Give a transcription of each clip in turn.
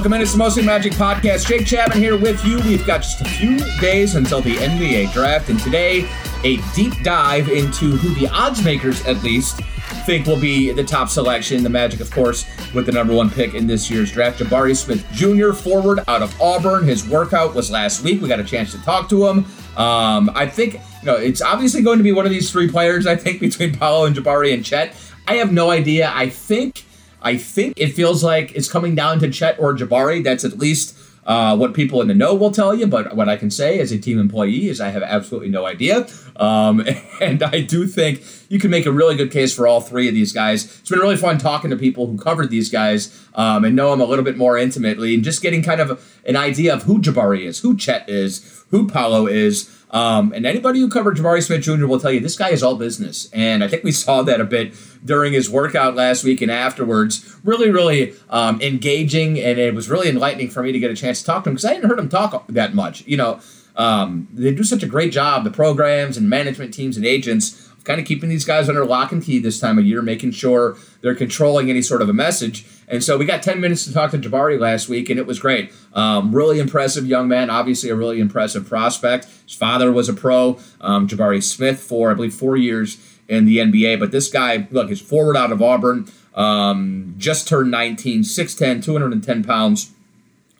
Welcome in. It's the Mostly Magic Podcast. Jake Chapman here with you. We've got just a few days until the NBA draft, and today, a deep dive into who the odds makers, at least, think will be the top selection. The Magic, of course, with the number one pick in this year's draft. Jabari Smith Jr., forward out of Auburn. His workout was last week. We got a chance to talk to him. Um, I think, you know, it's obviously going to be one of these three players, I think, between Paolo and Jabari and Chet. I have no idea. I think I think it feels like it's coming down to Chet or Jabari. That's at least uh, what people in the know will tell you. But what I can say as a team employee is I have absolutely no idea. Um, and I do think you can make a really good case for all three of these guys. It's been really fun talking to people who covered these guys um, and know them a little bit more intimately and just getting kind of an idea of who Jabari is, who Chet is, who Paolo is. Um, and anybody who covered Jabari Smith Jr. will tell you this guy is all business. And I think we saw that a bit during his workout last week and afterwards. Really, really um, engaging. And it was really enlightening for me to get a chance to talk to him because I hadn't heard him talk that much. You know, um, they do such a great job, the programs and management teams and agents kind of keeping these guys under lock and key this time of year, making sure they're controlling any sort of a message. And so we got 10 minutes to talk to Jabari last week, and it was great. Um, really impressive young man, obviously a really impressive prospect. His father was a pro, um, Jabari Smith, for I believe four years in the NBA. But this guy, look, is forward out of Auburn, um, just turned 19, 6'10, 210 pounds,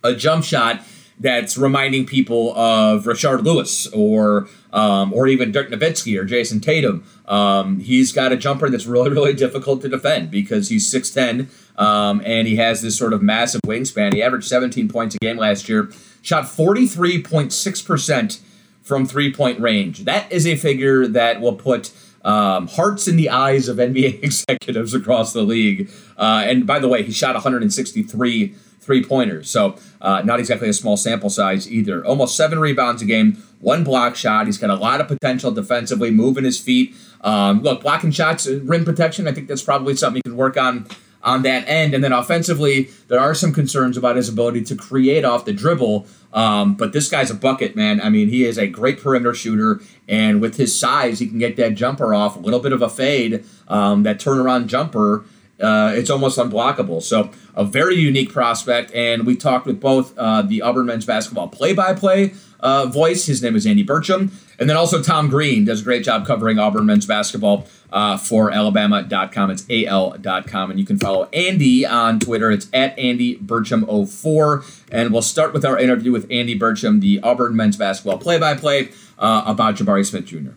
a jump shot that's reminding people of Rashard Lewis or um, or even Dirk Nowitzki or Jayson Tatum. Um, he's got a jumper that's really really difficult to defend because he's 6'10 um, and he has this sort of massive wingspan. He averaged 17 points a game last year, shot 43.6 percent from three point range. That is a figure that will put um, hearts in the eyes of NBA executives across the league. Uh, and by the way, he shot 163 three pointers. So uh, not exactly a small sample size either. Almost seven rebounds a game, one block shot. He's got a lot of potential defensively, moving his feet. Um, look, blocking shots, uh, rim protection. I think that's probably something you can work on on that end. And then offensively, there are some concerns about his ability to create off the dribble. Um, but this guy's a bucket, man. I mean, he is a great perimeter shooter, and with his size, he can get that jumper off, a little bit of a fade, um, that turnaround jumper uh, it's almost unblockable. So a very unique prospect, and we talked with both uh, the Auburn men's basketball play-by-play uh, voice. His name is Andy Burcham, and then also Tom Green does a great job covering Auburn men's basketball uh, for Alabama.com. It's al.com, and you can follow Andy on Twitter. It's at Andy Burcham04, and we'll start with our interview with Andy Burcham, the Auburn men's basketball play-by-play uh, about Jabari Smith Jr.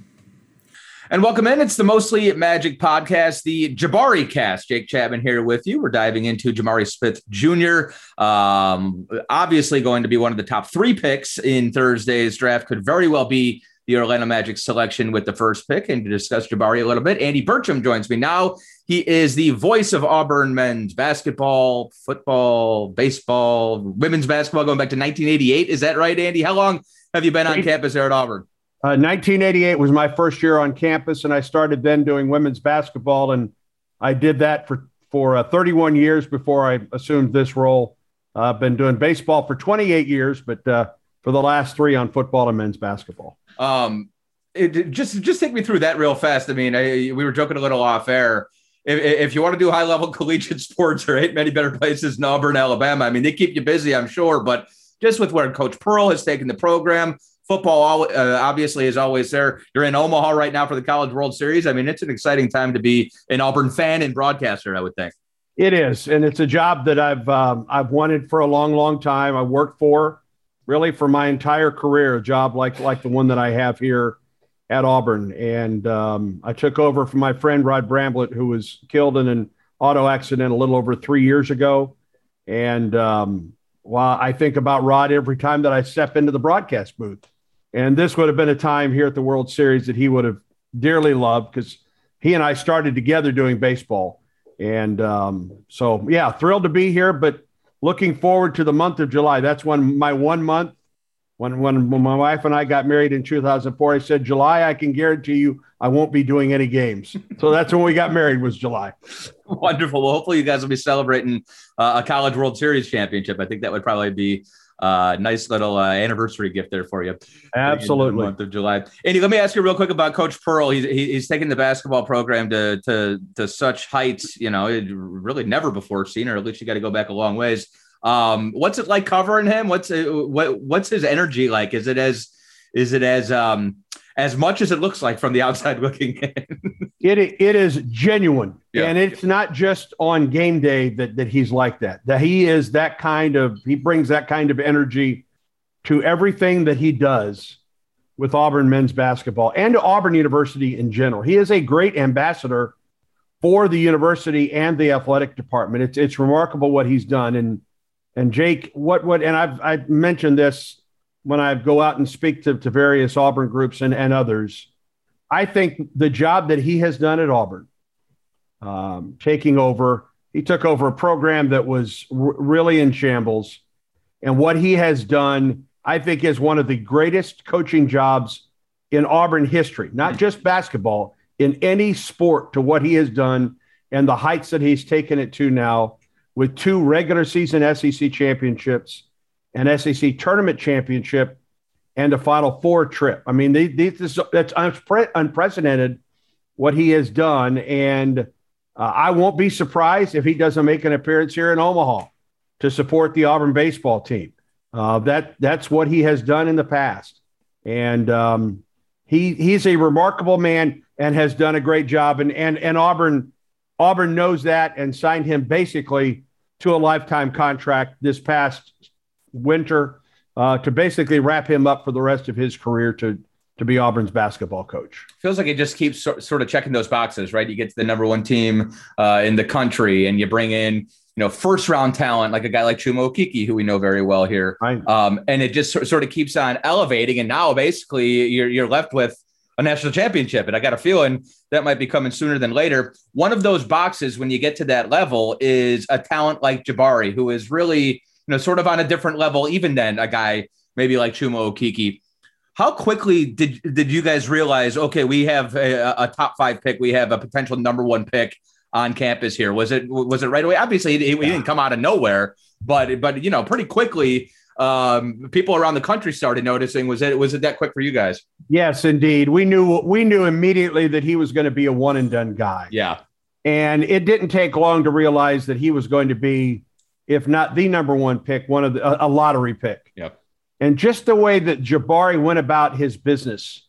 And welcome in. It's the Mostly Magic podcast, the Jabari cast. Jake Chapman here with you. We're diving into Jabari Smith Jr. Um, obviously, going to be one of the top three picks in Thursday's draft. Could very well be the Orlando Magic selection with the first pick. And to discuss Jabari a little bit, Andy Burcham joins me now. He is the voice of Auburn men's basketball, football, baseball, women's basketball going back to 1988. Is that right, Andy? How long have you been on campus there at Auburn? 1988 uh, was my first year on campus, and I started then doing women's basketball, and I did that for for uh, 31 years before I assumed this role. I've been doing baseball for 28 years, but uh, for the last three on football and men's basketball. Um, it, just just take me through that real fast. I mean, I, we were joking a little off air. If, if you want to do high level collegiate sports, there ain't many better places than Auburn, Alabama. I mean, they keep you busy, I'm sure, but just with where Coach Pearl has taken the program, football uh, obviously is always there. You're in Omaha right now for the College World Series. I mean, it's an exciting time to be an Auburn fan and broadcaster. I would think it is, and it's a job that I've um, I've wanted for a long, long time. I worked for really for my entire career, a job like like the one that I have here at Auburn, and um, I took over from my friend Rod Bramblett, who was killed in an auto accident a little over three years ago, and um, well, I think about Rod every time that I step into the broadcast booth. And this would have been a time here at the World Series that he would have dearly loved because he and I started together doing baseball. And um, so, yeah, thrilled to be here, but looking forward to the month of July. That's when my one month, when, when, when my wife and I got married in 2004, I said, July, I can guarantee you I won't be doing any games. so that's when we got married was July. Wonderful. Well, hopefully you guys will be celebrating uh, a college World Series championship. I think that would probably be uh, nice little uh, anniversary gift there for you. Absolutely. month of July. Andy, let me ask you real quick about Coach Pearl. He's, he's taking the basketball program to, to, to such heights, you know, really never before seen, or at least you got to go back a long ways. Um, what's it like covering him? What's what what's his energy like? Is it as is it as um as much as it looks like from the outside looking in? it it is genuine, yeah. and it's not just on game day that that he's like that. That he is that kind of he brings that kind of energy to everything that he does with Auburn men's basketball and to Auburn University in general. He is a great ambassador for the university and the athletic department. It's it's remarkable what he's done. And and Jake, what what and I've I've mentioned this when I go out and speak to, to various Auburn groups and, and others. I think the job that he has done at Auburn, um, taking over, he took over a program that was r- really in shambles. And what he has done, I think, is one of the greatest coaching jobs in Auburn history, not just basketball, in any sport to what he has done and the heights that he's taken it to now with two regular season SEC championships, an SEC tournament championship, and a Final Four trip. I mean, they, they, this, that's unpre- unprecedented what he has done. And uh, I won't be surprised if he doesn't make an appearance here in Omaha to support the Auburn baseball team. Uh, that that's what he has done in the past, and um, he he's a remarkable man and has done a great job. And and and Auburn Auburn knows that and signed him basically to a lifetime contract this past winter uh, to basically wrap him up for the rest of his career to to be Auburn's basketball coach. Feels like it just keeps so, sort of checking those boxes, right? You get to the number one team uh, in the country, and you bring in you know first round talent like a guy like Chuma Okeke, who we know very well here, right. um, and it just sort of keeps on elevating. And now basically you're you're left with a national championship. And I got a feeling that might be coming sooner than later. One of those boxes, when you get to that level, is a talent like Jabari, who is really, know, sort of on a different level, even then, a guy maybe like Chuma Okeke. How quickly did did you guys realize? Okay, we have a, a, top five pick. We have a potential number one pick on campus here. Was it was it right away? Obviously, he, he didn't come out of nowhere, but but you know, pretty quickly um, people around the country started noticing. Was it was it that quick for you guys? Yes, indeed. We knew we knew immediately that he was going to be a one and done guy. Yeah, and it didn't take long to realize that he was going to be, if not the number one pick, one of the, a, lottery pick. Yep. And just the way that Jabari went about his business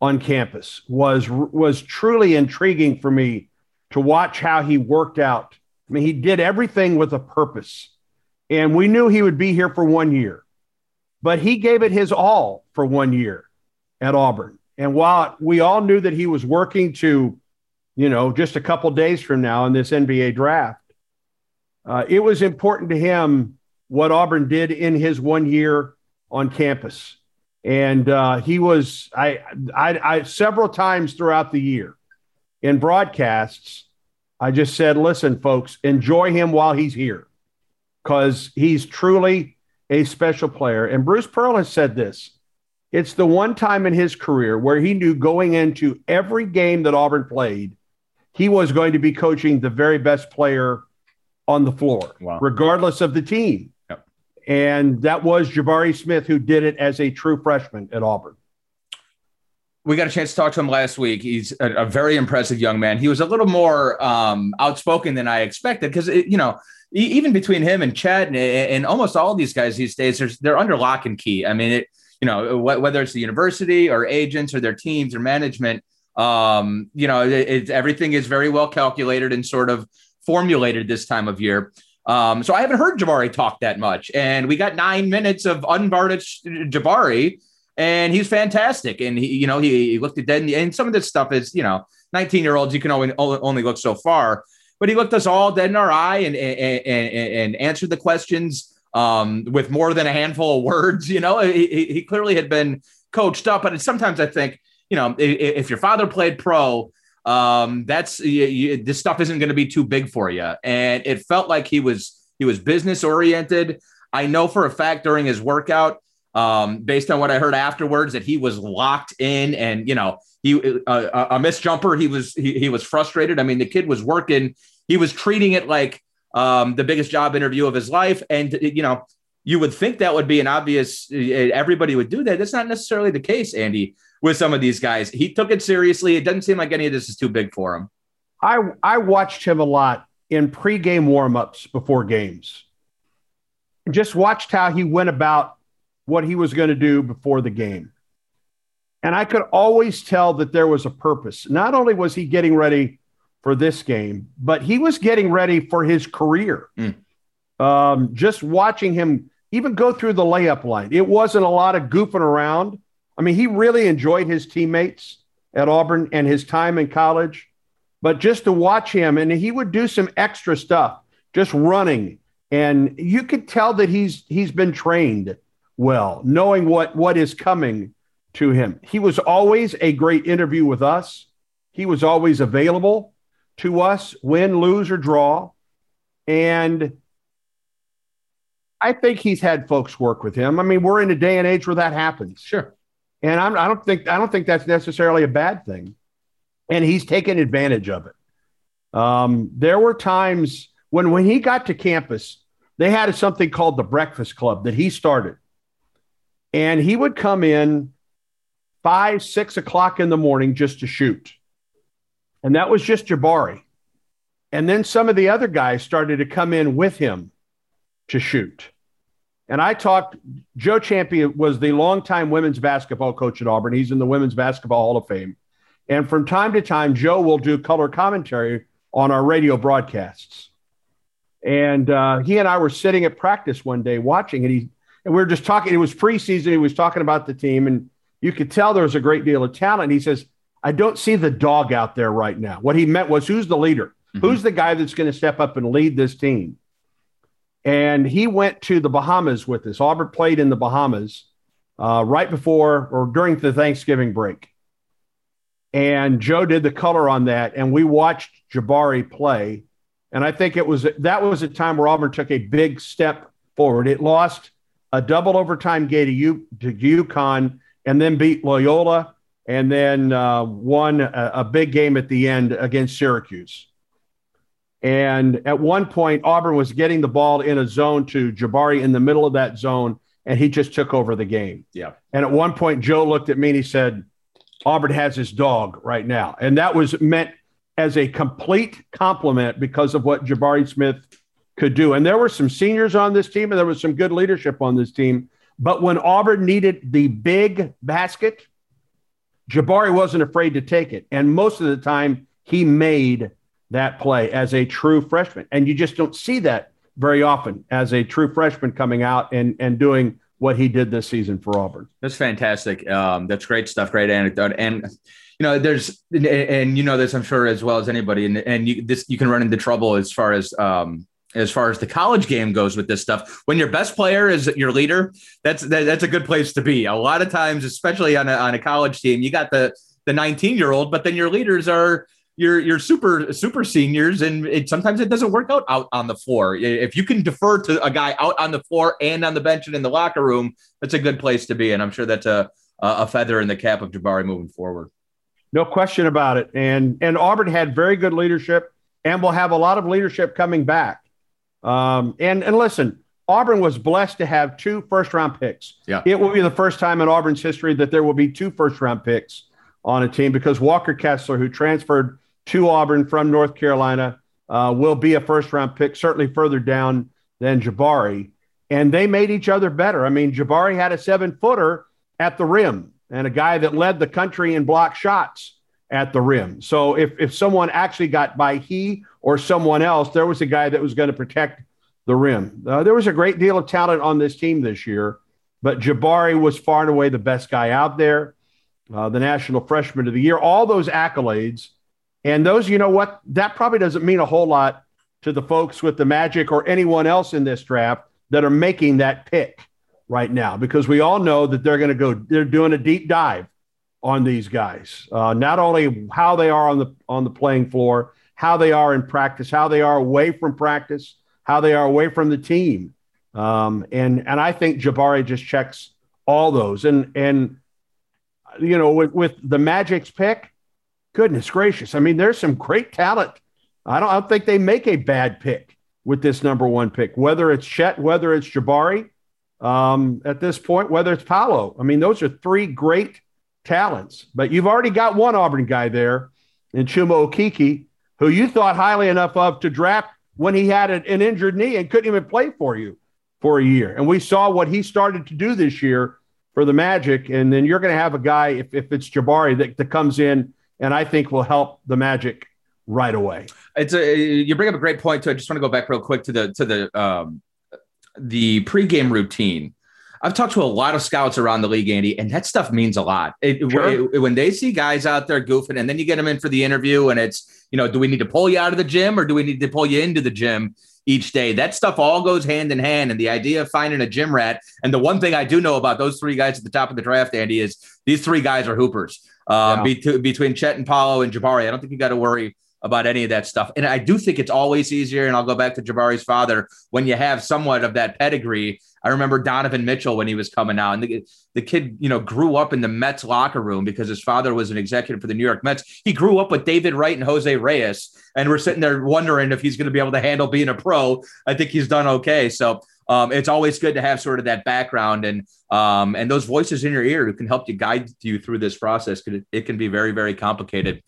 on campus was was truly intriguing for me to watch how he worked out. I mean, he did everything with a purpose and we knew he would be here for one year, but he gave it his all for one year at Auburn. And while we all knew that he was working to, you know, just a couple days from now in this NBA draft, uh, it was important to him what Auburn did in his one year on campus. And uh, he was, I, I, I, several times throughout the year in broadcasts, I just said, listen, folks, enjoy him while he's here because he's truly a special player. And Bruce Pearl has said this it's the one time in his career where he knew going into every game that Auburn played, he was going to be coaching the very best player on the floor, wow. regardless of the team. Yep. And that was Jabari Smith, who did it as a true freshman at Auburn we got a chance to talk to him last week. He's a, a very impressive young man. He was a little more um, outspoken than I expected because, you know, even between him and Chad and, and, almost all these guys these days, they're under lock and key. I mean, it, you know, whether it's the university or agents or their teams or management, um, you know, it, it, everything is very well calculated and sort of formulated this time of year. Um, so I haven't heard Jabari talk that much, and we got nine minutes of unvarnished Jabari and he's fantastic. And he, you know, he, he looked at dead, and some of this stuff is, you know, 19 year olds, you can only, only look so far. But he looked us all dead in our eye and and, and, and answered the questions um, with more than a handful of words. You know, he, he clearly had been coached up. But sometimes I think, you know, if, if your father played pro, um, that's you, you, this stuff isn't going to be too big for you. And it felt like he was he was business oriented. I know for a fact during his workout, um, based on what I heard afterwards, that he was locked in and, you know, he uh, a missed jumper. He was he, he was frustrated. I mean, the kid was working. He was treating it like um, the biggest job interview of his life. And you know, you would think that would be an obvious. Everybody would do that. That's not necessarily the case, Andy. With some of these guys, he took it seriously. It doesn't seem like any of this is too big for him. I I watched him a lot in pregame warmups before games just watched how he went about what he was going to do before the game. And I could always tell that there was a purpose. Not only was he getting ready for this game, but he was getting ready for his career. Mm. Um, just watching him even go through the layup line, it wasn't a lot of goofing around. I mean, he really enjoyed his teammates at Auburn and his time in college. But just to watch him, and he would do some extra stuff, just running, and you could tell that he's he's been trained well, knowing what what is coming to him. He was always a great interview with us. He was always available to us, win, lose, or draw. And I think he's had folks work with him. I mean, we're in a day and age where that happens. Sure. And I'm, I don't think I don't think that's necessarily a bad thing. And he's taken advantage of it. Um, there were times when when he got to campus, they had something called the Breakfast Club that he started, and he would come in five, six o'clock in the morning just to shoot, and that was just Jabari. And then some of the other guys started to come in with him to shoot. And I talked, Joe Ciampi was the longtime women's basketball coach at Auburn. He's in the Women's Basketball Hall of Fame. And from time to time, Joe will do color commentary on our radio broadcasts. And uh, he and I were sitting at practice one day watching, and he and we were just talking. It was preseason. He was talking about the team, and you could tell there was a great deal of talent. He says, "I don't see the dog out there right now." What he meant was, who's the leader? Mm-hmm. Who's the guy that's going to step up and lead this team? And he went to the Bahamas with us. Auburn played in the Bahamas uh, right before or during the Thanksgiving break. And Joe did the color on that, and we watched Jabari play. And I think it was that was a time where Auburn took a big step forward. It lost a double overtime game to, U, to UConn and then beat Loyola and then uh, won a, a big game at the end against Syracuse. And at one point, Auburn was getting the ball in a zone to Jabari in the middle of that zone, and he just took over the game. Yeah. And at one point, Joe looked at me and he said, Auburn has his dog right now. And that was meant as a complete compliment because of what Jabari Smith could do. And there were some seniors on this team, and there was some good leadership on this team. But when Auburn needed the big basket, Jabari wasn't afraid to take it. And most of the time, he made that play as a true freshman. And you just don't see that very often as a true freshman coming out and, and doing what he did this season for Auburn. That's fantastic. Um, that's great stuff. Great anecdote. And, you know, there's, and, and, you know this, I'm sure as well as anybody, and, and you, this, you can run into trouble as far as, um, as far as the college game goes with this stuff. When your best player is your leader, that's that, that's a good place to be. A lot of times, especially on a, on a college team, you got the the 19 year old, but then your leaders are your your super super seniors, and it, sometimes it doesn't work out out on the floor. If you can defer to a guy out on the floor and on the bench and in the locker room, that's a good place to be, and I'm sure that's a a feather in the cap of Jabari moving forward. No question about it. And and Auburn had very good leadership, and will have a lot of leadership coming back. Um, and and listen, Auburn was blessed to have two first round picks. Yeah. It will be the first time in Auburn's history that there will be two first round picks on a team because Walker Kessler, who transferred to Auburn from North Carolina, uh, will be a first round pick, certainly further down than Jabari. And they made each other better. I mean, Jabari had a seven footer at the rim and a guy that led the country in block shots at the rim. So if, if someone actually got by he or someone else, there was a guy that was going to protect the rim. Uh, there was a great deal of talent on this team this year, but Jabari was far and away the best guy out there, uh, the National Freshman of the Year, all those accolades and those, you know what, that probably doesn't mean a whole lot to the folks with the Magic or anyone else in this draft that are making that pick right now, because we all know that they're going to go, they're doing a deep dive on these guys. Uh, not only how they are on the on the playing floor, how they are in practice, how they are away from practice, how they are away from the team. Um, and and I think Jabari just checks all those. And and you know, with, with the Magic's pick, goodness gracious. I mean, there's some great talent. I don't, I don't think they make a bad pick with this number one pick, whether it's Chet, whether it's Jabari um, at this point, whether it's Paolo. I mean, those are three great talents, but you've already got one Auburn guy there in Chuma Okeke, who you thought highly enough of to draft when he had an injured knee and couldn't even play for you for a year. And we saw what he started to do this year for the Magic. And then you're going to have a guy, if, if it's Jabari, that, that comes in and I think will help the Magic right away. It's a you bring up a great point too. I just want to go back real quick to the to the um, the pregame routine. I've talked to a lot of scouts around the league, Andy, and that stuff means a lot. It, sure. it, when they see guys out there goofing, and then you get them in for the interview, and it's you know, do we need to pull you out of the gym or do we need to pull you into the gym? each day. That stuff all goes hand in hand. And the idea of finding a gym rat. And the one thing I do know about those three guys at the top of the draft, Andy, is these three guys are hoopers. Um, yeah. be- between Chet and Paolo and Jabari, I don't think you got to worry about any of that stuff. And I do think it's always easier. And I'll go back to Jabari's father when you have somewhat of that pedigree. I remember Donovan Mitchell when he was coming out, and the, the kid, you know, grew up in the Mets locker room because his father was an executive for the New York Mets. He grew up with David Wright and Jose Reyes, and we're sitting there wondering if he's going to be able to handle being a pro. I think he's done okay. So um, it's always good to have sort of that background and um, and those voices in your ear who can help you guide you through this process. It, it can be very very complicated.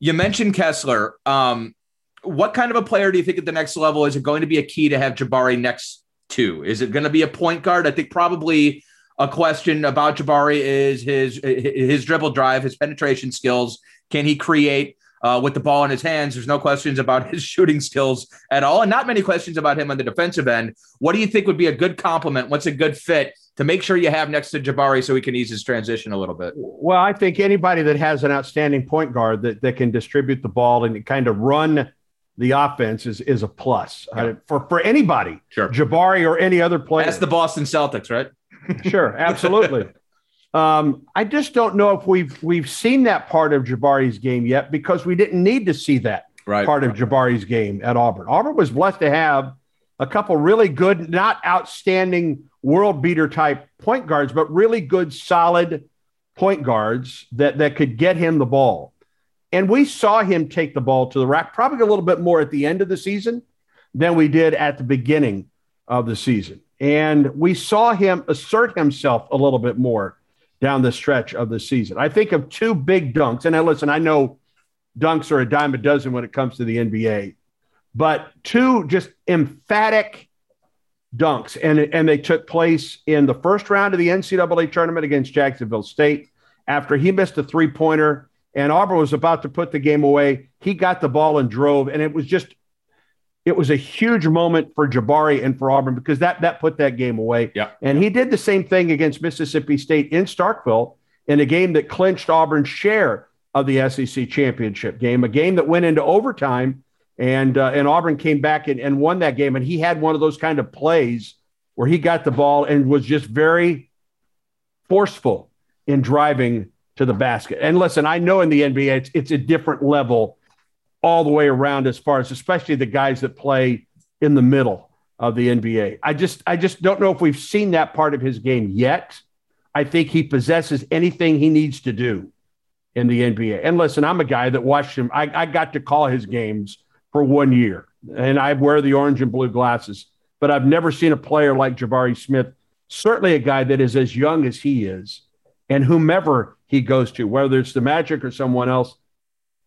You mentioned Kessler. Um, what kind of a player do you think at the next level is it going to be a key to have Jabari next to? Is it going to be a point guard? I think probably a question about Jabari is his his dribble drive, his penetration skills. Can he create uh, with the ball in his hands? There's no questions about his shooting skills at all, and not many questions about him on the defensive end. What do you think would be a good compliment? What's a good fit to make sure you have next to Jabari so he can ease his transition a little bit? Well, I think anybody that has an outstanding point guard that, that can distribute the ball and kind of run the offense is is a plus yeah. uh, for for anybody. Sure, Jabari or any other player. That's the Boston Celtics, right? sure, absolutely. um, I just don't know if we've we've seen that part of Jabari's game yet because we didn't need to see that right. part of Jabari's game at Auburn. Auburn was blessed to have a couple really good, not outstanding world beater type point guards, but really good, solid point guards that, that could get him the ball. And we saw him take the ball to the rack probably a little bit more at the end of the season than we did at the beginning of the season. And we saw him assert himself a little bit more down the stretch of the season. I think of two big dunks. And I listen, I know dunks are a dime a dozen when it comes to the NBA, but two just emphatic dunks, and and they took place in the first round of the NCAA tournament against Jacksonville State. After he missed a three pointer, and Auburn was about to put the game away, he got the ball and drove, and it was just. It was a huge moment for Jabari and for Auburn because that that put that game away. Yeah. And he did the same thing against Mississippi State in Starkville in a game that clinched Auburn's share of the SEC championship game, a game that went into overtime and uh, and Auburn came back and, and won that game. And he had one of those kind of plays where he got the ball and was just very forceful in driving to the basket. And listen, I know in the NBA it's, it's a different level all the way around as far as especially the guys that play in the middle of the NBA. I just I just don't know if we've seen that part of his game yet. I think he possesses anything he needs to do in the NBA. And listen, I'm a guy that watched him. I, I got to call his games for one year, and I wear the orange and blue glasses. But I've never seen a player like Jabari Smith, certainly a guy that is as young as he is, and whomever he goes to, whether it's the Magic or someone else,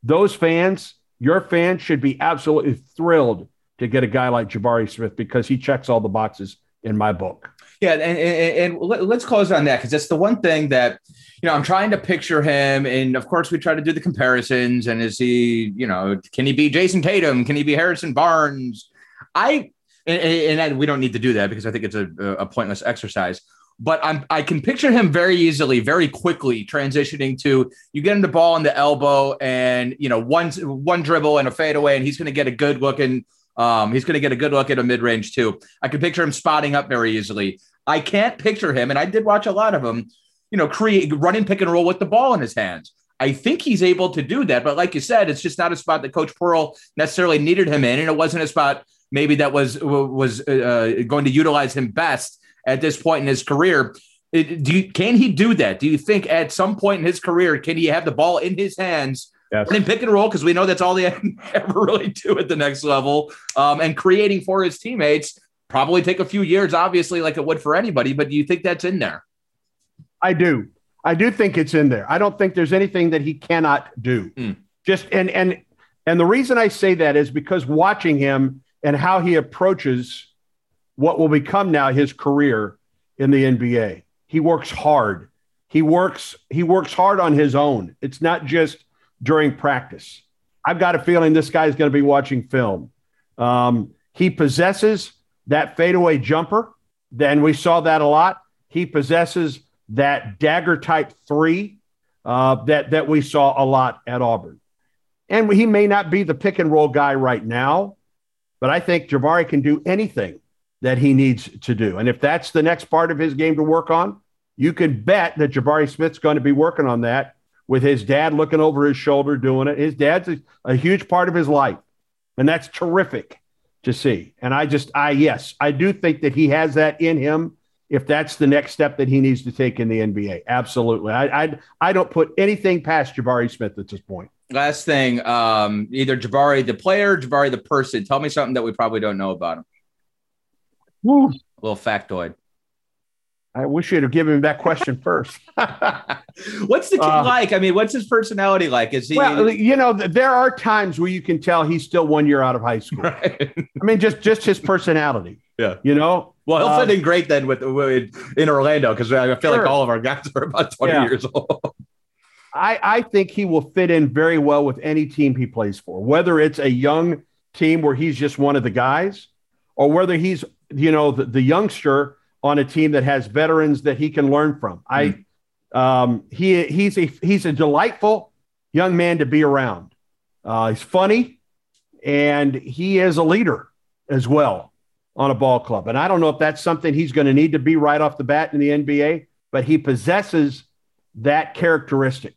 those fans, your fans should be absolutely thrilled to get a guy like Jabari Smith because he checks all the boxes in my book. Yeah, and, and, and let's close on that because that's the one thing that you know I'm trying to picture him, and of course we try to do the comparisons. And is he, you know, can he be Jayson Tatum? Can he be Harrison Barnes? I and, and we don't need to do that because I think it's a, a pointless exercise. But I'm I can picture him very easily, very quickly transitioning to you get him the ball in the elbow, and you know one one dribble and a fadeaway, and he's going to get a good looking um, he's going to get a good look at a mid range too. I can picture him spotting up very easily. I can't picture him, and I did watch a lot of him, you know, create running pick and roll with the ball in his hands. I think he's able to do that, but like you said, it's just not a spot that Coach Pearl necessarily needed him in, and it wasn't a spot maybe that was was uh, going to utilize him best at this point in his career. It, do you, can he do that? Do you think at some point in his career can he have the ball in his hands Yes. And pick and roll because we know that's all they ever really do at the next level. Um, and creating for his teammates probably take a few years, obviously, like it would for anybody. But do you think that's in there? I do. I do think it's in there. I don't think there's anything that he cannot do. Mm. Just and and and the reason I say that is because watching him and how he approaches what will become now his career in the NBA. He works hard. He works he works hard on his own. It's not just during practice. I've got a feeling this guy's going to be watching film. Um, he possesses that fadeaway jumper. Then we saw that a lot. He possesses that dagger type three uh, that that we saw a lot at Auburn. And he may not be the pick and roll guy right now, but I think Jabari can do anything that he needs to do. And if that's the next part of his game to work on, you can bet that Jabari Smith's going to be working on that with his dad looking over his shoulder doing it. His dad's a, a huge part of his life, and that's terrific to see. And I just, I, yes, I do think that he has that in him if that's the next step that he needs to take in the NBA. Absolutely. I, I, I don't put anything past Jabari Smith at this point. Last thing, um, either Jabari the player, Jabari the person. Tell me something that we probably don't know about him. Woo. A little factoid. I wish you'd have given me that question first. what's the kid uh, like? I mean, what's his personality like? Is he? Well, you know, there are times where you can tell he's still one year out of high school. Right. I mean, just just his personality. Yeah. You know. Well, he'll uh, fit in great then with, with in Orlando because I feel sure. like all of our guys are about twenty yeah. years old. I I think he will fit in very well with any team he plays for, whether it's a young team where he's just one of the guys, or whether he's you know the, the youngster on a team that has veterans that he can learn from. Mm. I um, he he's a he's a delightful young man to be around. Uh, he's funny, and he is a leader as well on a ball club. And I don't know if that's something he's going to need to be right off the bat in the NBA, but he possesses that characteristic.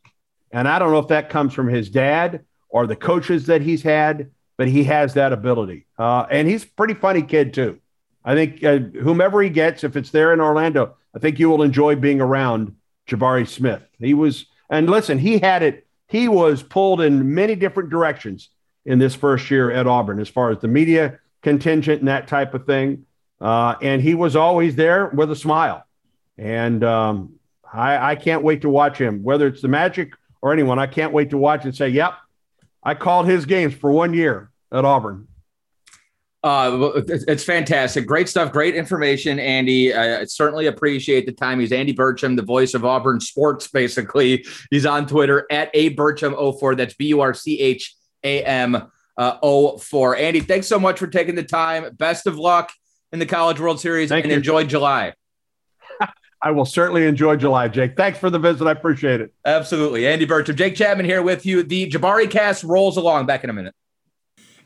And I don't know if that comes from his dad or the coaches that he's had, but he has that ability. Uh, and he's a pretty funny kid too. I think uh, whomever he gets, if it's there in Orlando, I think you will enjoy being around Jabari Smith. He was, and listen, he had it. He was pulled in many different directions in this first year at Auburn, as far as the media contingent and that type of thing. Uh, and he was always there with a smile. And um, I, I can't wait to watch him, whether it's the Magic or anyone. I can't wait to watch and say, "Yep, I called his games for one year at Auburn." Uh, it's fantastic. Great stuff. Great information, Andy. I certainly appreciate the time. He's Andy Burcham, the voice of Auburn sports, basically. He's on Twitter at A Burcham04. That's B U R C H A M uh, 04. Andy, thanks so much for taking the time. Best of luck in the College World Series Thank and you. enjoy July. I will certainly enjoy July, Jake. Thanks for the visit. I appreciate it. Absolutely. Andy Burcham, Jake Chapman here with you. The Jabari cast rolls along. Back in a minute.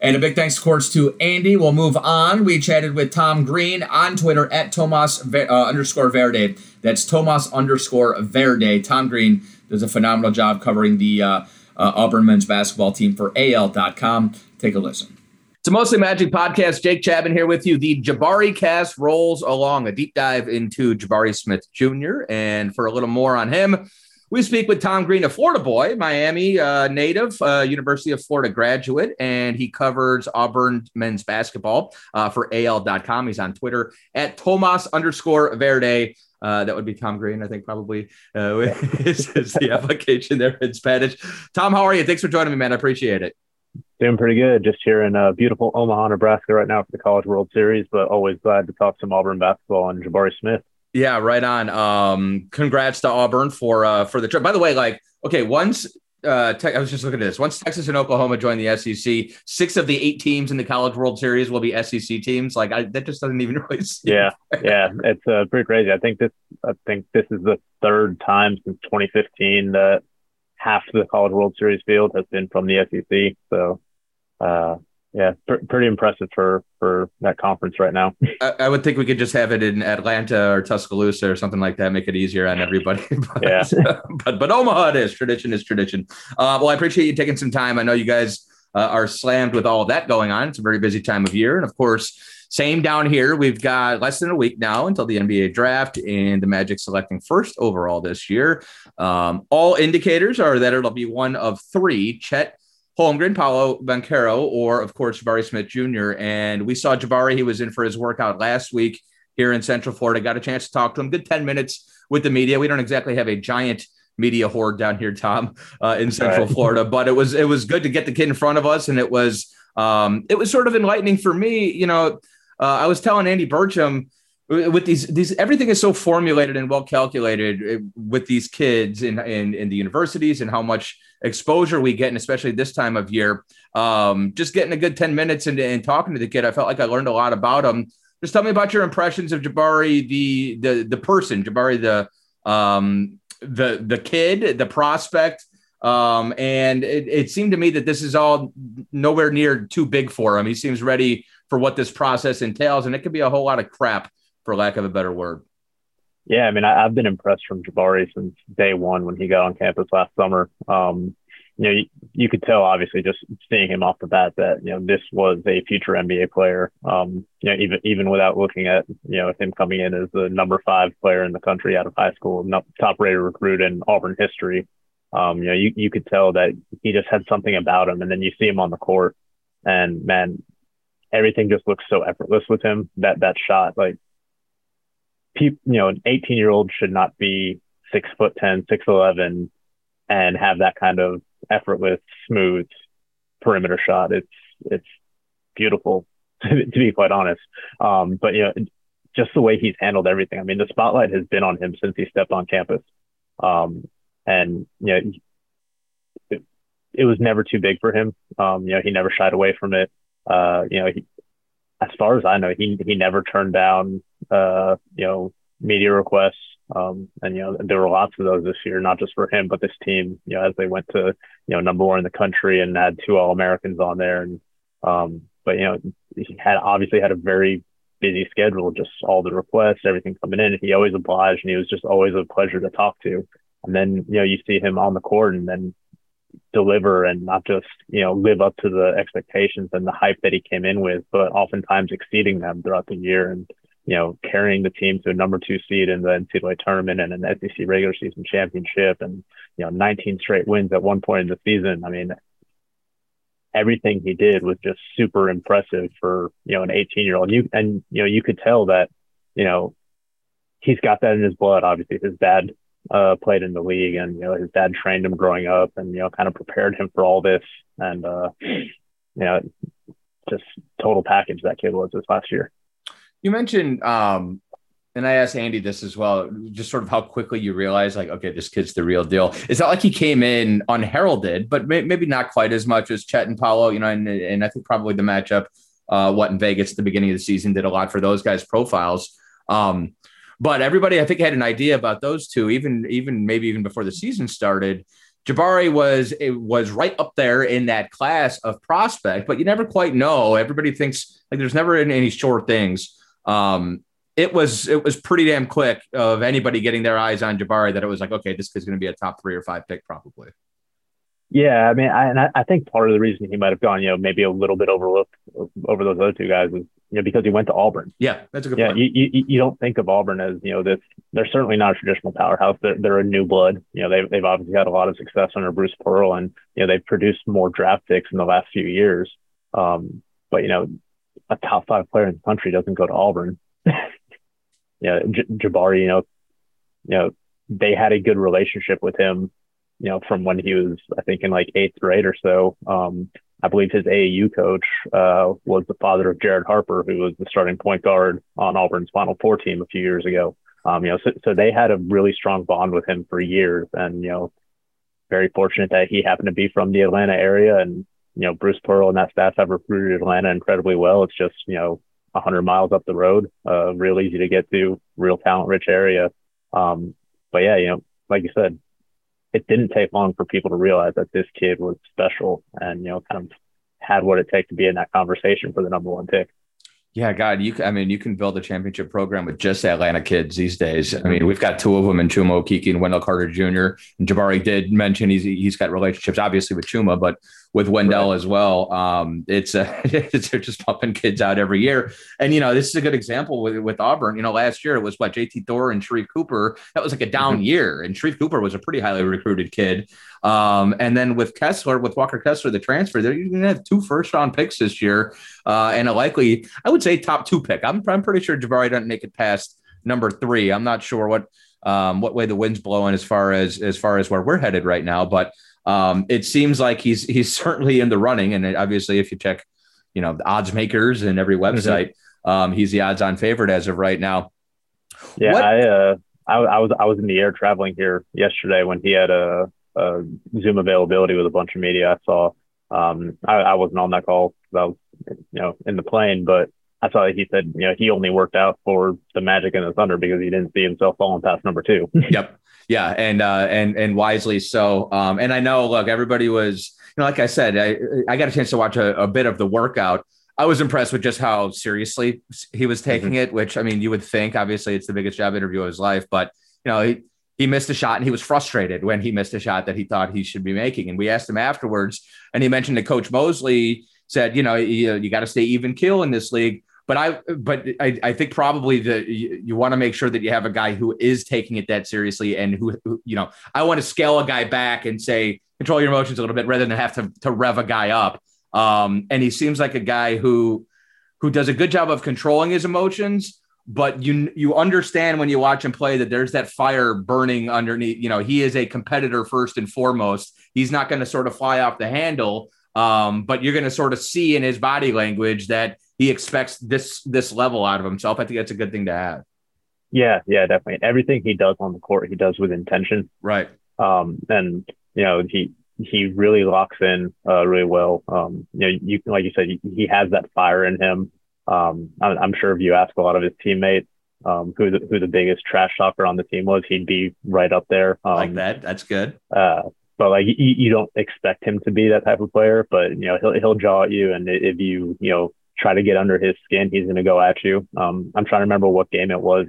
And a big thanks, of course, to Andy. We'll move on. We chatted with Tom Green on Twitter at Tomas uh, underscore Verde. That's Tomas underscore Verde. Tom Green does a phenomenal job covering the uh, uh, Auburn men's basketball team for AL.com. Take a listen. It's a mostly magic podcast. Jake Chapman here with you. The Jabari cast rolls along a deep dive into Jabari Smith Jr. And for a little more on him, we speak with Tom Green, a Florida boy, Miami uh, native, uh, University of Florida graduate, and he covers Auburn men's basketball uh, for AL.com. He's on Twitter at Tomas underscore Verde. Uh, that would be Tom Green, I think, probably uh, is, is the application there in Spanish. Tom, how are you? Thanks for joining me, man. I appreciate it. Doing pretty good. Just here in uh, beautiful Omaha, Nebraska right now for the College World Series, but always glad to talk some Auburn basketball and Jabari Smith. Yeah, right on. Um, congrats to Auburn for uh, for the trip. By the way, like, okay, once uh, te- I was just looking at this. Once Texas and Oklahoma join the SEC, six of the eight teams in the College World Series will be SEC teams. Like, I, that just doesn't even really. Yeah, yeah, it's uh, pretty crazy. I think this. I think this is the third time since 2015 that half the College World Series field has been from the SEC. So, uh, yeah, pr- pretty impressive for for that conference right now. I, I, would think we could just have it in Atlanta or Tuscaloosa or something like that, make it easier on everybody. but, yeah, but but Omaha it is. Tradition is tradition. Uh, well, I appreciate you taking some time. I know you guys uh, are slammed with all of that going on. It's a very busy time of year, and of course. Same down here. We've got less than a week now until the NBA draft and the Magic selecting first overall this year. Um, all indicators are that it'll be one of three Chet Holmgren, Paolo Banchero, or of course Jabari Smith Jr. And we saw Jabari; he was in for his workout last week here in Central Florida. Got a chance to talk to him. Good ten minutes with the media. We don't exactly have a giant media horde down here, Tom, uh, in Central right. Florida, but it was it was good to get the kid in front of us, and it was um, it was sort of enlightening for me. You know, uh, I was telling Andy Burcham with these these everything is so formulated and well calculated uh, with these kids in, in in the universities and how much exposure we get and especially this time of year um, just getting a good 10 minutes and, and talking to the kid i felt like i learned a lot about him just tell me about your impressions of jabari the the the person jabari the um the the kid the prospect um, and it, it seemed to me that this is all nowhere near too big for him. He seems ready for what this process entails, and it could be a whole lot of crap for lack of a better word. Yeah, I mean, I, have been impressed from Jabari since day one when he got on campus last summer. Um, you know, you, you, could tell obviously just seeing him off the bat that you know this was a future NBA player. Um, you know, even even without looking at you know him coming in as the number five player in the country out of high school, top rated recruit in Auburn history. Um, you know, you, you could tell that he just had something about him, and then you see him on the court, and man, everything just looks so effortless with him. That that shot, like people, you know, an 18 year old should not be six foot 10, six 11 and have that kind of effortless, smooth perimeter shot. It's, it's beautiful to be quite honest. Um, but you know, just the way he's handled everything. I mean, the spotlight has been on him since he stepped on campus. Um, and you know, it, it was never too big for him. Um, you know, he never shied away from it. Uh, you know, he, as far as I know, he he never turned down uh, you know media requests. Um, and you know there were lots of those this year, not just for him, but this team. You know, as they went to you know number one in the country and had two All Americans on there, and um, but you know he had obviously had a very busy schedule, just all the requests, everything coming in. He always obliged, and he was just always a pleasure to talk to. And then you know you see him on the court, and then deliver and not just you know live up to the expectations and the hype that he came in with, but oftentimes exceeding them throughout the year and you know carrying the team to a number two seed in the NCAA tournament and an SEC regular season championship and you know 19 straight wins at one point in the season. I mean, everything he did was just super impressive for you know an 18 year old. You and you know you could tell that you know he's got that in his blood. Obviously, his dad uh, played in the league, and you know his dad trained him growing up, and you know kind of prepared him for all this, and uh, you know just total package that kid was this last year. You mentioned, um, and I asked Andy this as well, just sort of how quickly you realize, like, okay, this kid's the real deal. It's not like he came in unheralded, but may- maybe not quite as much as Chet and Paolo, you know, and, and I think probably the matchup, uh, what in Vegas at the beginning of the season did a lot for those guys' profiles. Um, but everybody, I think, had an idea about those two, even even maybe even before the season started. Jabari was it was right up there in that class of prospect, but you never quite know. Everybody thinks like there's never any sure things. Um, it was it was pretty damn quick of anybody getting their eyes on Jabari that it was like, okay, this kid's going to be a top three or five pick probably. Yeah, I mean, I, and I, I think part of the reason he might have gone, you know, maybe a little bit overlooked over those other two guys is, you know, because he went to Auburn. Yeah, that's a good yeah, point. You, you, you don't think of Auburn as, you know, this, they're certainly not a traditional powerhouse. They're, they're a new blood. You know, they've, they've obviously had a lot of success under Bruce Pearl and, you know, they've produced more draft picks in the last few years. Um, but, you know, a top five player in the country doesn't go to Auburn. yeah, J- Jabari, you know, you know, they had a good relationship with him you know, from when he was, I think, in like eighth grade or so. Um, I believe his AAU coach uh, was the father of Jared Harper, who was the starting point guard on Auburn's Final Four team a few years ago. Um, you know, so, so they had a really strong bond with him for years, and you know, very fortunate that he happened to be from the Atlanta area, and you know, Bruce Pearl and that staff have recruited Atlanta incredibly well. It's just you know, 100 miles up the road, uh, real easy to get to, real talent rich area. Um, but yeah, you know, like you said, it didn't take long for people to realize that this kid was special and you know kind of had what it takes to be in that conversation for the number one pick. Yeah, God, you. I mean, you can build a championship program with just Atlanta kids these days. I mean, we've got two of them in Chuma Okeke and Wendell Carter Jr. And Jabari did mention he's he's got relationships, obviously with Chuma, but with Wendell right. as well. Um, it's a, it's they're just pumping kids out every year. And you know, this is a good example with with Auburn. You know, last year it was what JT Thor and Sharife Cooper. That was like a down mm-hmm. year, and Sharife Cooper was a pretty highly recruited kid. Um, and then with Kessler, with Walker Kessler, the transfer, they're going to have two first round picks this year, uh, and a likely, I would say, top two pick. I'm, I'm pretty sure Jabari doesn't make it past number three. I'm not sure what um, what way the wind's blowing as far as as far as where we're headed right now, but um, it seems like he's he's certainly in the running. And obviously, if you check, you know, the odds makers and every mm-hmm. website. um, he's the odds-on favorite as of right now. Yeah, what? I, uh, I, I was I was in the air traveling here yesterday when he had a, a Zoom availability with a bunch of media. I saw. Um, I, I wasn't on that call. I was, you know, in the plane, but I saw that he said, you know, he only worked out for the Magic and the Thunder because he didn't see himself falling past number two. yep. Yeah, and uh, and and wisely so. Um, and I know, look, everybody was, you know, like I said, I I got a chance to watch a, a bit of the workout. I was impressed with just how seriously he was taking mm-hmm. it, which I mean, you would think obviously it's the biggest job interview of his life, but you know, he, he missed a shot and he was frustrated when he missed a shot that he thought he should be making. And we asked him afterwards, and he mentioned that Coach Mosley said, you know, you, you got to stay even kill in this league. But I, but I, I think probably that you, you want to make sure that you have a guy who is taking it that seriously and who, who, you know, I want to scale a guy back and say control your emotions a little bit rather than have to to rev a guy up. Um, and he seems like a guy who who does a good job of controlling his emotions, but you you understand when you watch him play that there's that fire burning underneath. You know, he is a competitor first and foremost. He's not going to sort of fly off the handle, um, but you're going to sort of see in his body language that he expects this this level out of himself. I think that's a good thing to have. Yeah, yeah, definitely. Everything he does on the court, he does with intention. Right. Um, and you know, he he really locks in uh, really well. Um, you know, you like you said, he, he has that fire in him. Um, I'm, I'm, sure if you ask a lot of his teammates um, who the, who the biggest trash talker on the team was, he'd be right up there. Um, like that. That's good. Uh, but like you, you don't expect him to be that type of player, but you know he'll he'll jaw at you, and if you you know try to get under his skin, he's going to go at you. Um, I'm trying to remember what game it was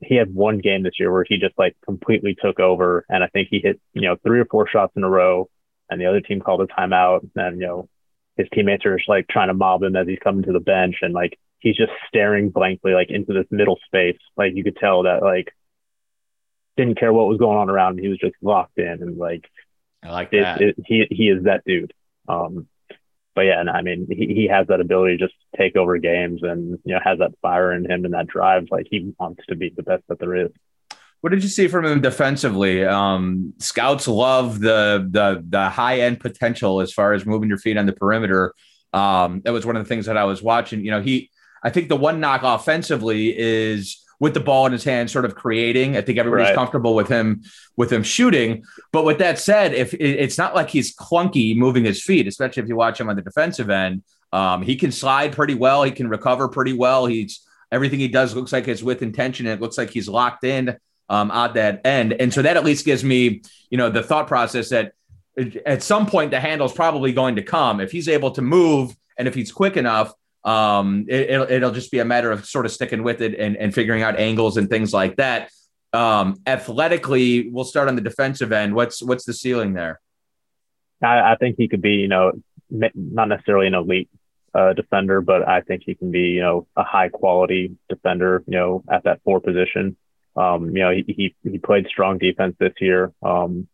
he had one game this year where he just like completely took over, and I think he hit you know three or four shots in a row, and the other team called a timeout, and you know his teammates are just like trying to mob him as he's coming to the bench, and like he's just staring blankly like into this middle space, like you could tell that like didn't care what was going on around him, he was just locked in, and like I like that. It, it, he he is that dude. Um, but yeah, and I mean, he, he has that ability to just take over games and, you know, has that fire in him and that drive. Like he wants to be the best that there is. What did you see from him defensively? Um, scouts love the the the high end potential as far as moving your feet on the perimeter. Um, that was one of the things that I was watching. You know, he I think the one knock offensively is with the ball in his hand, sort of creating. I think everybody's right. comfortable with him with him shooting. But with that said, if it's not like he's clunky moving his feet, especially if you watch him on the defensive end, um, he can slide pretty well. He can recover pretty well. He's everything he does looks like it's with intention. It looks like he's locked in um, at that end, and so that at least gives me, you know, the thought process that at some point the handle's probably going to come if he's able to move and if he's quick enough um, it, will it'll just be a matter of sort of sticking with it and, and figuring out angles and things like that. Um, athletically, we'll start on the defensive end. What's what's the ceiling there? I, I think he could be, you know, not necessarily an elite uh, defender, but I think he can be, you know, a high quality defender, you know, at that four position. Um, you know, he, he, he played strong defense this year. Um,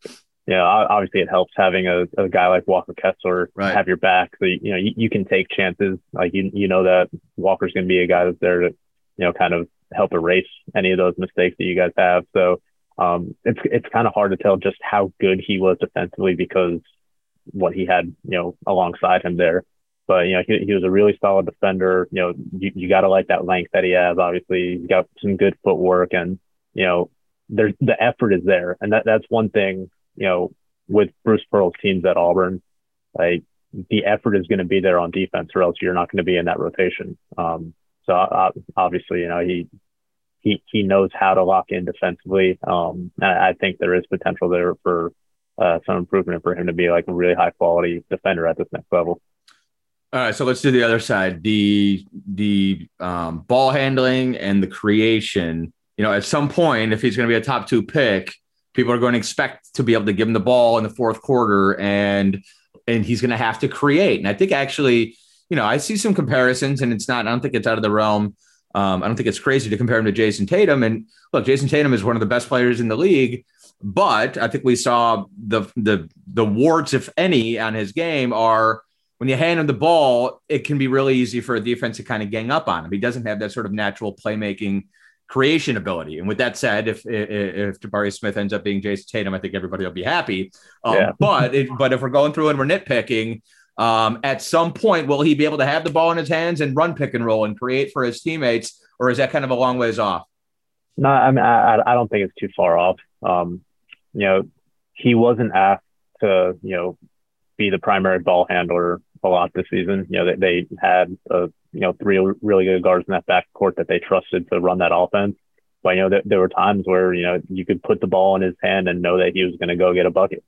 you know, obviously it helps having a, a guy like Walker Kessler right. have your back. So, you, know, you, you can take chances. Like, you, you know that Walker's going to be a guy that's there to, you know, kind of help erase any of those mistakes that you guys have. So, um, it's, it's kind of hard to tell just how good he was defensively because what he had, you know, alongside him there. But, you know, he, he was a really solid defender. You know, you, you got to like that length that he has. Obviously, he's got some good footwork and, you know, there's the effort is there. And that, that's one thing you know, with Bruce Pearl's teams at Auburn, like the effort is going to be there on defense, or else you're not going to be in that rotation. Um, so uh, obviously, you know, he he he knows how to lock in defensively. Um, I, I think there is potential there for uh, some improvement for him to be like a really high quality defender at this next level. All right, so let's do the other side. The the um, ball handling and the creation. You know, at some point, if he's going to be a top two pick, people are going to expect to be able to give him the ball in the fourth quarter and and he's going to have to create. And i think actually you know i see some comparisons and it's not i don't think it's out of the realm um, i don't think it's crazy to compare him to Jayson Tatum. And look Jayson Tatum is one of the best players in the league but i think we saw the the the warts if any on his game are when you hand him the ball it can be really easy for a defense to kind of gang up on him. He doesn't have that sort of natural playmaking creation ability. And with that said, if if, if Jabari Smith ends up being Jayson Tatum, I think everybody will be happy. Um, yeah. but it, but if we're going through and we're nitpicking, Um, at some point, will he be able to have the ball in his hands and run pick and roll and create for his teammates, or is that kind of a long ways off? No, I mean, I, I don't think it's too far off. Um, you know, he wasn't asked to, you know, be the primary ball handler a lot this season. You know, they, they had, uh, you know, three really good guards in that back court that they trusted to run that offense. But, you know, there, there were times where, you know, you could put the ball in his hand and know that he was going to go get a bucket.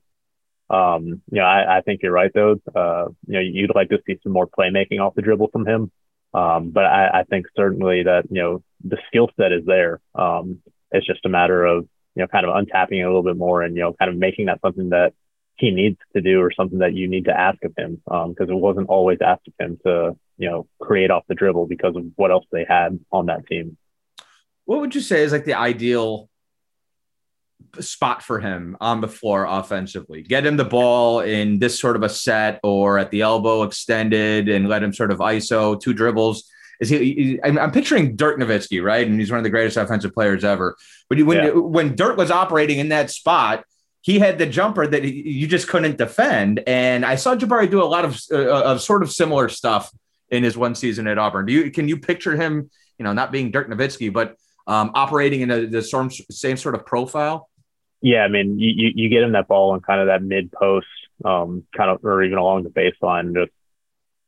Um, you know, I, I think you're right, though. Uh, you know, you'd like to see some more playmaking off the dribble from him. Um, but I, I think certainly that, you know, the skill set is there. Um, it's just a matter of, you know, kind of untapping it a little bit more and, you know, kind of making that something that he needs to do or something that you need to ask of him. Um, cause it wasn't always asked of him to, you know, create off the dribble because of what else they had on that team. What would you say is like the ideal spot for him on the floor offensively. Get him the ball in this sort of a set or at the elbow extended and let him sort of ISO two dribbles. Is he? I'm, picturing Dirk Nowitzki, right? And he's one of the greatest offensive players ever. But when yeah. when Dirk was operating in that spot, he had the jumper that you just couldn't defend. And I saw Jabari do a lot of uh, of sort of similar stuff in his one season at Auburn. Do you can you picture him? You know, not being Dirk Nowitzki, but um, operating in a, the same sort of profile. Yeah, I mean, you, you get him that ball on kind of that mid post, um, kind of, or even along the baseline. Just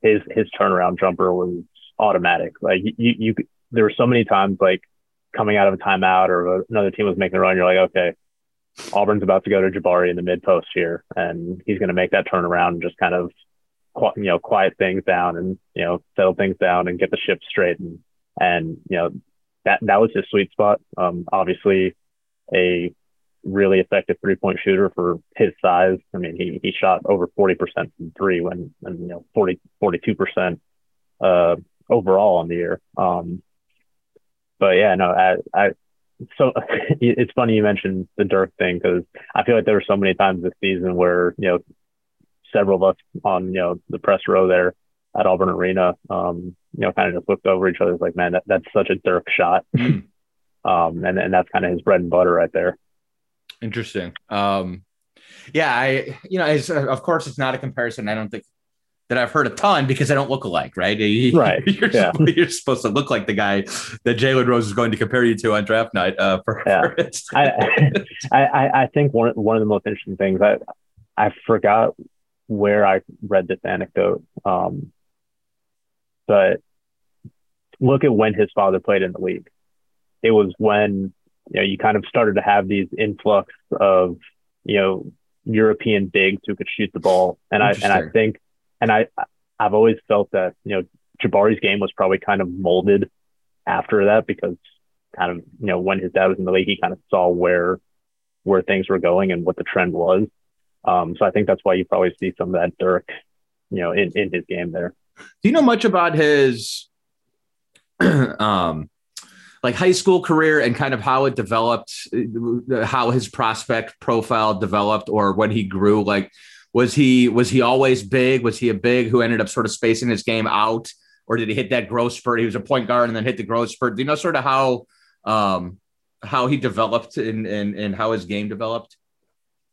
his his turnaround jumper was automatic. Like you, you, there were so many times like coming out of a timeout or another team was making a run. You're like, okay, Auburn's about to go to Jabari in the mid post here, and he's going to make that turnaround and just kind of, you know, quiet things down and you know settle things down and get the ship straight. And and you know that that was his sweet spot. Um, obviously, a really effective three point shooter for his size. I mean, he, he shot over 40% from three when, and, you know, 40, 42%, uh, overall on the year. Um, but yeah, no, I, I, so it's funny you mentioned the Dirk thing because I feel like there were so many times this season where, you know, several of us on, you know, the press row there at Auburn Arena, um, you know, kind of just looked over each other like, man, that, that's such a Dirk shot. Hmm. um, and, and that's kind of his bread and butter right there. Interesting. Um, yeah, I, you know, it's of course, it's not a comparison. I don't think that I've heard a ton because I don't look alike, right? Right. You're, yeah. supposed, you're supposed to look like the guy that Jalen Rose is going to compare you to on draft night. Uh, for, yeah. For I, I, I think one one of the most interesting things I I forgot where I read this anecdote, um, but look at when his father played in the league. It was when you know, you kind of started to have these influx of, you know, European bigs who could shoot the ball. And I and I think and I I've always felt that, you know, Jabari's game was probably kind of molded after that because kind of, you know, when his dad was in the league, he kind of saw where where things were going and what the trend was. Um, so I think that's why you probably see some of that Dirk, you know, in, in his game there. Do you know much about his um like high school career and kind of how it developed, uh, how his prospect profile developed, or when he grew. Like, was he was he always big? Was he a big who ended up sort of spacing his game out, or did he hit that growth spurt? He was a point guard and then hit the growth spurt. Do you know sort of how um, how he developed and and and how his game developed?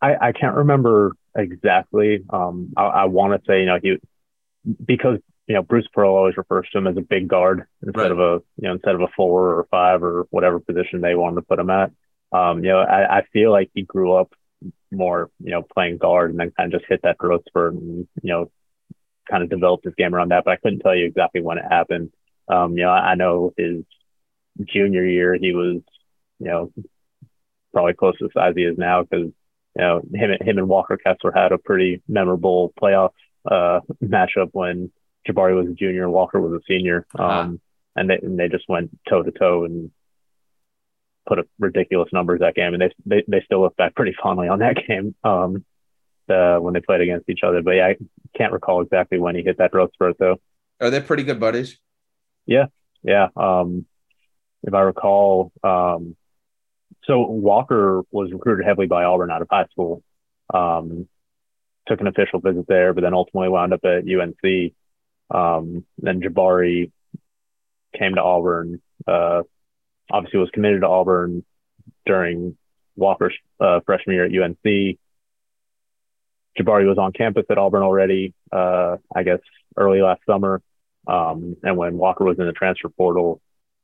I, I can't remember exactly. Um, I, I want to say you know he because you know, Bruce Pearl always refers to him as a big guard instead right. of a, you know, instead of a four or five or whatever position they wanted to put him at. Um, you know, I, I feel like he grew up more, you know, playing guard and then kind of just hit that growth spurt and, you know, kind of developed his game around that. But I couldn't tell you exactly when it happened. Um, you know, I, I know his junior year, he was, you know, probably close to the size he is now because, you know, him, him and Walker Kessler had a pretty memorable playoff uh, matchup when Jabari was a junior and Walker was a senior. Uh-huh. Um, and they and they just went toe to toe and put up ridiculous numbers that game. And they they they still look back pretty fondly on that game. Um, uh, when they played against each other. But yeah, I can't recall exactly when he hit that growth spurt though. Are they pretty good buddies? Yeah, yeah. Um, if I recall, um, so Walker was recruited heavily by Auburn out of high school. Um, took an official visit there, but then ultimately wound up at UNC. Um, then Jabari came to Auburn. Uh, obviously, was committed to Auburn during Walker's uh, freshman year at UNC. Jabari was on campus at Auburn already, uh, I guess early last summer. Um, and when Walker was in the transfer portal,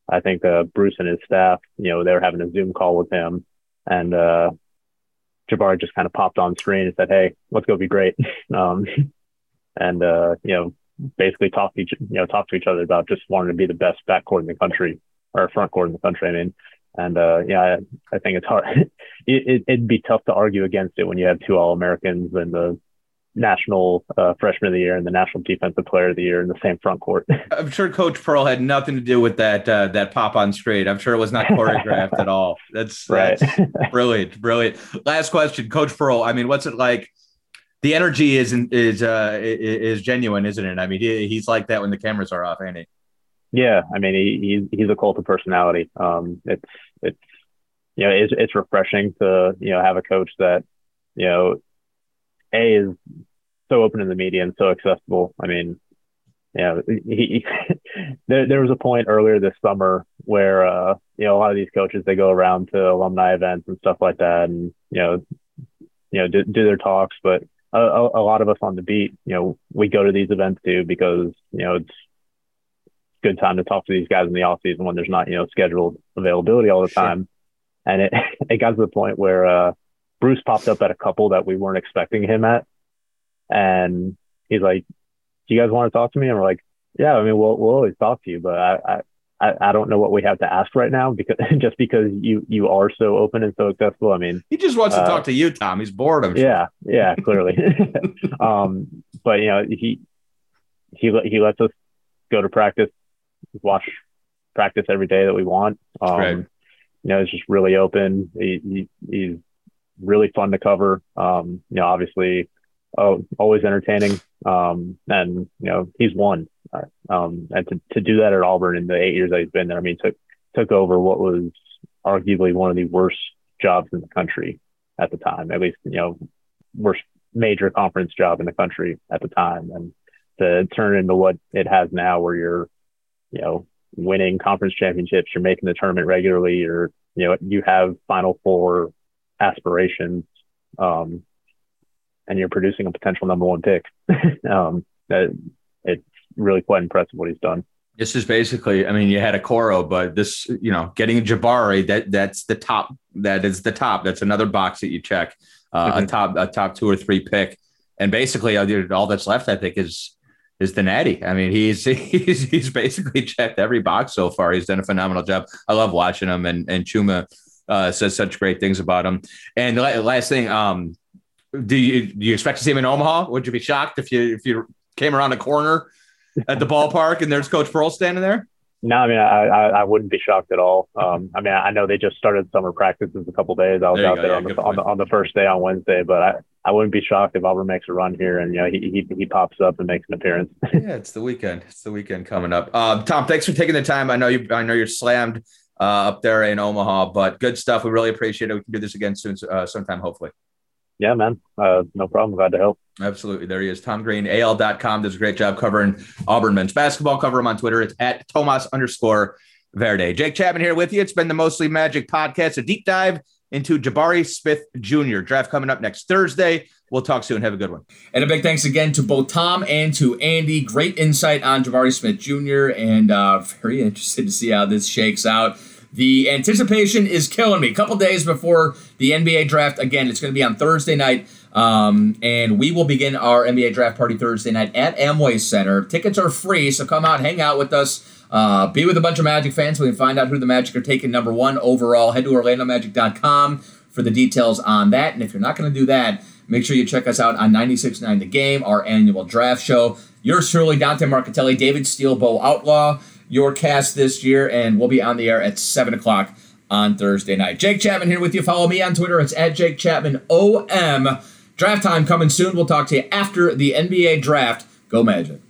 I think uh, Bruce and his staff, you know, they were having a Zoom call with him, and uh, Jabari just kind of popped on screen and said, "Hey, let's go be great," um, and uh, you know, basically talked to you know, to each other about just wanting to be the best backcourt in the country or front court in the country. I mean, and uh, yeah, I, I, think it's hard. it, would it, be tough to argue against it when you have two All Americans and the national uh, freshman of the year and the national defensive player of the year in the same front court. I'm sure Coach Pearl had nothing to do with that uh, that pop on straight. I'm sure it was not choreographed at all. That's right. That's brilliant, brilliant. Last question, Coach Pearl. I mean, what's it like? The energy is is uh, is genuine, isn't it? I mean, he's like that when the cameras are off, ain't he? Yeah, I mean, he, he's he's a cult of personality. Um, it's it's you know it's it's refreshing to you know have a coach that you know a is so open in the media and so accessible. I mean, yeah, he, he there there was a point earlier this summer where uh, you know a lot of these coaches they go around to alumni events and stuff like that, and you know you know do, do their talks, but a, a, lot of us on the beat, you know, we go to these events too because you know it's good time to talk to these guys in the off season when there's not, you know, scheduled availability all the sure. time. And it, it got to the point where uh, Bruce popped up at a couple that we weren't expecting him at. And he's like, Do you guys want to talk to me? And we're like, Yeah, I mean, we'll, we'll always talk to you, but I, I, I don't know what we have to ask right now because just because you you are so open and so accessible. I mean, he just wants uh, to talk to you, Tom. He's bored. I'm yeah, sure. yeah, clearly. um, but you know, he he he lets us go to practice watch practice every day that we want. Um, right. You know, it's just really open. He, he, he's really fun to cover. Um, you know, obviously, oh, always entertaining. Um, and you know, he's won. Uh, um, and to, to do that at Auburn in the eight years that he's been there, I mean, took took over what was arguably one of the worst jobs in the country at the time. At least, you know, worst major conference job in the country at the time, and to turn into what it has now, where you're you know, winning conference championships, you're making the tournament regularly, or you know, you have Final Four aspirations, um, and you're producing a potential number one pick. um, that it's really quite impressive what he's done. This is basically, I mean, you had Okoro, but this, you know, getting Jabari, that that's the top. That is the top. That's another box that you check. Uh, mm-hmm. A top, a top two or three pick, and basically all that's left, I think, is is the natty. I mean, he's he's he's basically checked every box so far. He's done a phenomenal job. I love watching him, and and Chuma uh, says such great things about him. And the last thing, um, do you do you expect to see him in Omaha? Would you be shocked if you if you came around a corner at the ballpark and there's Coach Pearl standing there? No, I mean I, I, I wouldn't be shocked at all. Um, I mean I know they just started summer practices a couple days. I was there out go. there yeah, on, the, on, the, on the first day on Wednesday, but I I wouldn't be shocked if Auburn makes a run here and you know he he, he pops up and makes an appearance. yeah, it's the weekend. It's the weekend coming up. Uh, Tom, thanks for taking the time. I know you I know you're slammed uh, up there in Omaha, but good stuff. We really appreciate it. We can do this again soon, uh, sometime hopefully. Yeah, man. Uh, no problem. Glad to help. Absolutely. There he is. Tom Green, AL.com does a great job covering Auburn men's basketball. Cover him on Twitter. It's at Tomas underscore Verde. Jake Chapman here with you. It's been the Mostly Magic podcast, a deep dive into Jabari Smith Jr. Draft coming up next Thursday. We'll talk soon. Have a good one. And a big thanks again to both Tom and to Andy. Great insight on Jabari Smith Jr. and uh, very interested to see how this shakes out. The anticipation is killing me. A couple days before the NBA draft, again, it's going to be on Thursday night. Um, and we will begin our NBA draft party Thursday night at Amway Center. Tickets are free, so come out, hang out with us. Uh, be with a bunch of Magic fans. We can find out who the Magic are taking number one overall. Head to OrlandoMagic.com for the details on that. And if you're not going to do that, make sure you check us out on 96.9 The Game, our annual draft show. Yours truly, Dante Marchitelli, David Steele, Bo Outlaw, your cast this year, and we'll be on the air at 7 o'clock on Thursday night. Jake Chapman here with you. Follow me on Twitter. It's at Jake Chapman OM. Draft time coming soon. We'll talk to you after the NBA draft. Go Magic.